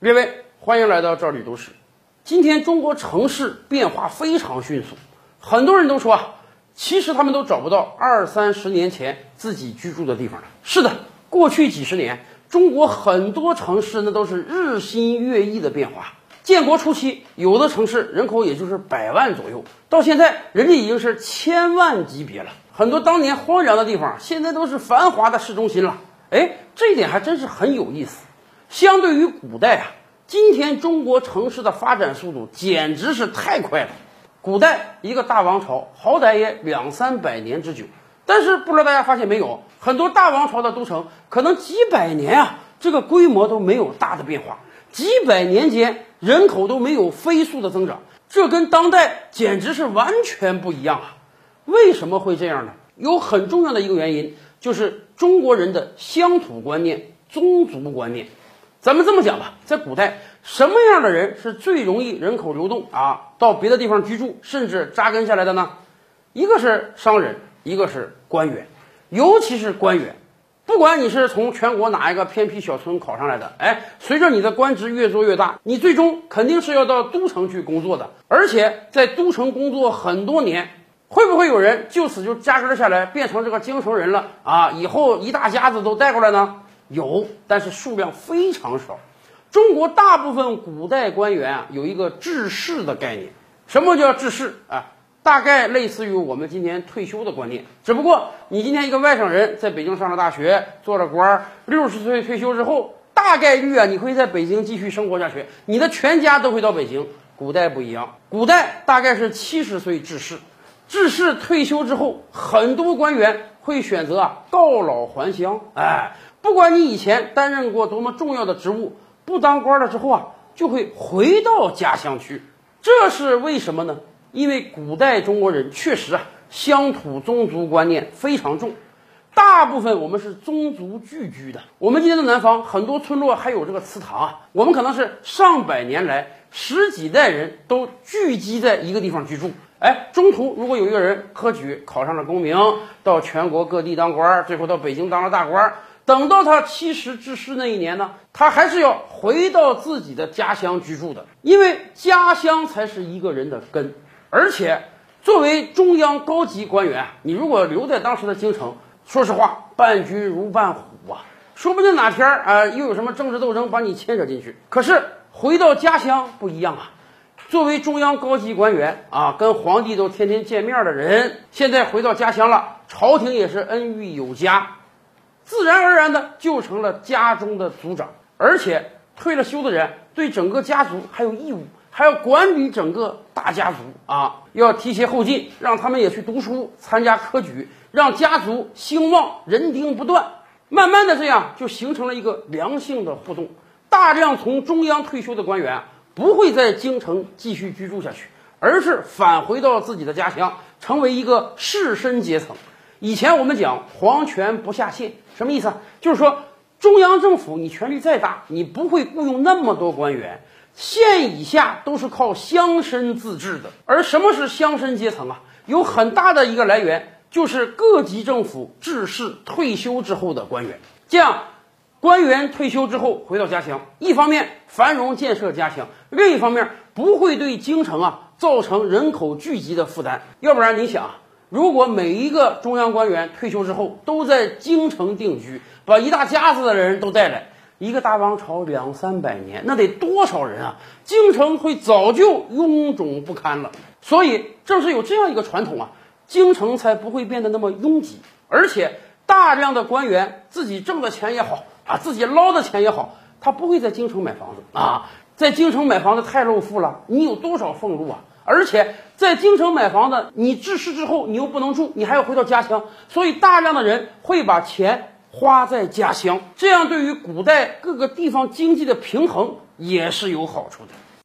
列位，欢迎来到这里都市。今天中国城市变化非常迅速，很多人都说啊，其实他们都找不到二三十年前自己居住的地方了。是的，过去几十年，中国很多城市那都是日新月异的变化。建国初期，有的城市人口也就是百万左右，到现在人家已经是千万级别了。很多当年荒凉的地方，现在都是繁华的市中心了。哎，这一点还真是很有意思。相对于古代啊，今天中国城市的发展速度简直是太快了。古代一个大王朝好歹也两三百年之久，但是不知道大家发现没有，很多大王朝的都城可能几百年啊，这个规模都没有大的变化，几百年间人口都没有飞速的增长，这跟当代简直是完全不一样啊！为什么会这样呢？有很重要的一个原因，就是中国人的乡土观念、宗族观念。咱们这么讲吧，在古代，什么样的人是最容易人口流动啊，到别的地方居住，甚至扎根下来的呢？一个是商人，一个是官员，尤其是官员。不管你是从全国哪一个偏僻小村考上来的，哎，随着你的官职越做越大，你最终肯定是要到都城去工作的，而且在都城工作很多年。会不会有人就此就扎根下来，变成这个京城人了啊？以后一大家子都带过来呢？有，但是数量非常少。中国大部分古代官员啊，有一个致仕的概念。什么叫致仕啊？大概类似于我们今天退休的观念。只不过你今天一个外省人在北京上了大学，做了官儿，六十岁退休之后，大概率啊，你会在北京继续生活下去，你的全家都会到北京。古代不一样，古代大概是七十岁致仕。致仕退休之后，很多官员会选择啊告老还乡。哎，不管你以前担任过多么重要的职务，不当官了之后啊，就会回到家乡去。这是为什么呢？因为古代中国人确实啊乡土宗族观念非常重，大部分我们是宗族聚居的。我们今天的南方很多村落还有这个祠堂啊，我们可能是上百年来十几代人都聚集在一个地方居住。哎，中途如果有一个人科举考上了功名，到全国各地当官，最后到北京当了大官，等到他七十致仕那一年呢，他还是要回到自己的家乡居住的，因为家乡才是一个人的根。而且，作为中央高级官员，你如果留在当时的京城，说实话，伴君如伴虎啊，说不定哪天啊又有什么政治斗争把你牵扯进去。可是回到家乡不一样啊。作为中央高级官员啊，跟皇帝都天天见面的人，现在回到家乡了，朝廷也是恩遇有加，自然而然的就成了家中的族长，而且退了休的人对整个家族还有义务，还要管理整个大家族啊，要提携后进，让他们也去读书、参加科举，让家族兴旺，人丁不断。慢慢的，这样就形成了一个良性的互动，大量从中央退休的官员。不会在京城继续居住下去，而是返回到自己的家乡，成为一个士绅阶层。以前我们讲皇权不下县，什么意思？就是说中央政府你权力再大，你不会雇佣那么多官员，县以下都是靠乡绅自治的。而什么是乡绅阶层啊？有很大的一个来源就是各级政府致仕退休之后的官员，这样。官员退休之后回到家乡，一方面繁荣建设家乡，另一方面不会对京城啊造成人口聚集的负担。要不然你想，如果每一个中央官员退休之后都在京城定居，把一大家子的人都带来，一个大王朝两三百年，那得多少人啊？京城会早就臃肿不堪了。所以正是有这样一个传统啊，京城才不会变得那么拥挤，而且大量的官员自己挣的钱也好。啊，自己捞的钱也好，他不会在京城买房子啊，在京城买房子太露富了。你有多少俸禄啊？而且在京城买房子，你致仕之后你又不能住，你还要回到家乡，所以大量的人会把钱花在家乡，这样对于古代各个地方经济的平衡也是有好处的。